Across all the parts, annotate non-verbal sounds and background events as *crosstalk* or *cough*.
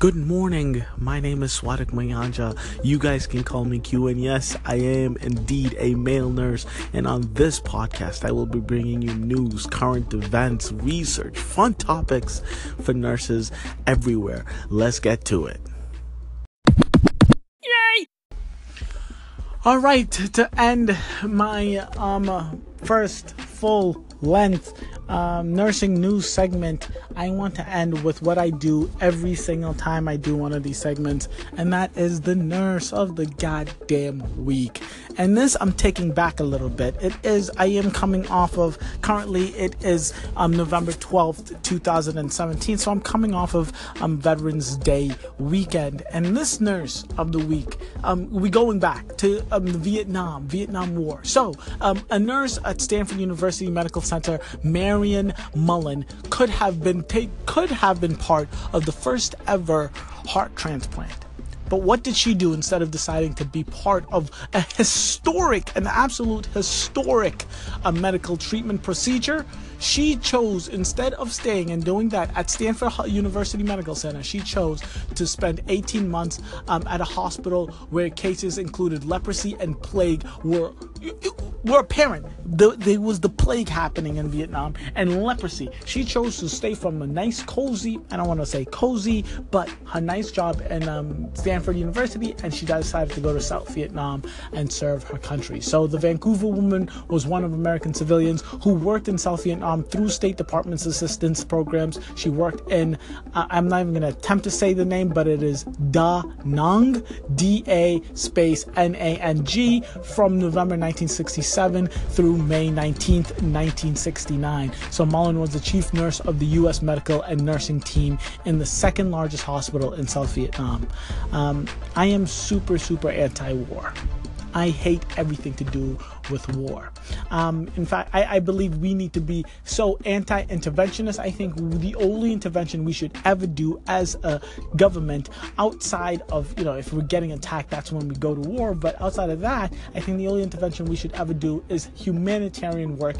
Good morning. My name is Swadik Mayanja. You guys can call me Q, and yes, I am indeed a male nurse. And on this podcast, I will be bringing you news, current events, research, fun topics for nurses everywhere. Let's get to it. Yay! All right, to end my um first full length um, nursing news segment, I want to end with what I do every single time I do one of these segments, and that is the nurse of the goddamn week. And this I'm taking back a little bit. It is, I am coming off of, currently it is um, November 12th, 2017, so I'm coming off of um, Veterans Day weekend. And this nurse of the week, um, we going back to um, the Vietnam, Vietnam War. So, um, a nurse at Stanford University Medical Center, Marion Mullen could have been ta- could have been part of the first ever heart transplant. But what did she do instead of deciding to be part of a historic, an absolute historic uh, medical treatment procedure? She chose, instead of staying and doing that at Stanford University Medical Center, she chose to spend 18 months um, at a hospital where cases included leprosy and plague were were apparent. The, there was the plague happening in Vietnam and leprosy. She chose to stay from a nice, cozy, I don't want to say cozy, but her nice job in um, Stanford University, and she decided to go to South Vietnam and serve her country. So the Vancouver woman was one of American civilians who worked in South Vietnam through State Department's assistance programs. She worked in, uh, I'm not even going to attempt to say the name, but it is Da Nang, D A space N A N G, from November 1967 through May 19th, 1969. So Mullen was the chief nurse of the U.S. medical and nursing team in the second largest hospital in South Vietnam. Um, I am super, super anti war. I hate everything to do with war. Um, in fact, I, I, believe we need to be so anti interventionist. I think the only intervention we should ever do as a government outside of, you know, if we're getting attacked, that's when we go to war. But outside of that, I think the only intervention we should ever do is humanitarian work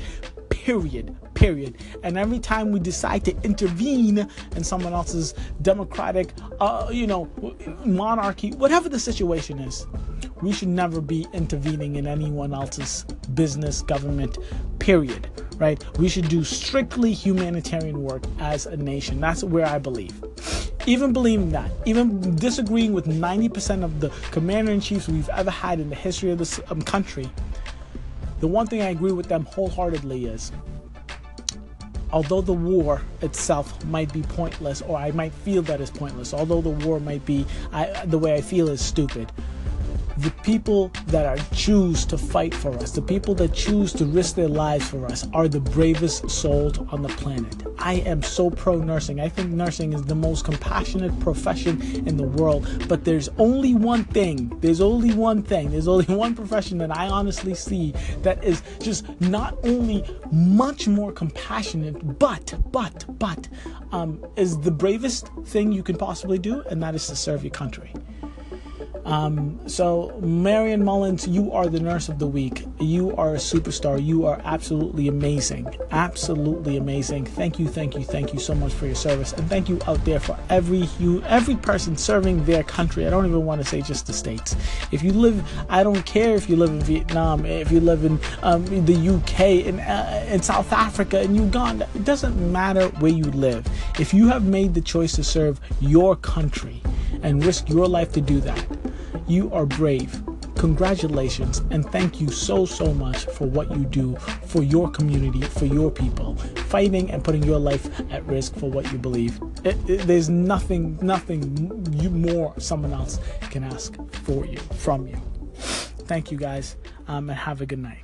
period period and every time we decide to intervene in someone else's democratic uh, you know monarchy whatever the situation is we should never be intervening in anyone else's business, government, period. Right? We should do strictly humanitarian work as a nation. That's where I believe. Even believing that, even disagreeing with 90% of the commander in chiefs we've ever had in the history of this um, country, the one thing I agree with them wholeheartedly is although the war itself might be pointless, or I might feel that is pointless, although the war might be I, the way I feel is stupid, the people that are choose to fight for us, the people that choose to risk their lives for us, are the bravest souls on the planet. I am so pro nursing. I think nursing is the most compassionate profession in the world. But there's only one thing, there's only one thing, there's only *laughs* one profession that I honestly see that is just not only much more compassionate, but, but, but, um, is the bravest thing you can possibly do, and that is to serve your country. Um, so, Marion Mullins, you are the nurse of the week. You are a superstar. You are absolutely amazing. Absolutely amazing. Thank you, thank you, thank you so much for your service, and thank you out there for every you, every person serving their country. I don't even want to say just the states. If you live, I don't care if you live in Vietnam, if you live in, um, the UK, in uh, in South Africa, in Uganda. It doesn't matter where you live. If you have made the choice to serve your country and risk your life to do that you are brave. Congratulations and thank you so, so much for what you do for your community, for your people, fighting and putting your life at risk for what you believe. It, it, there's nothing, nothing you more someone else can ask for you, from you. Thank you guys, um, and have a good night.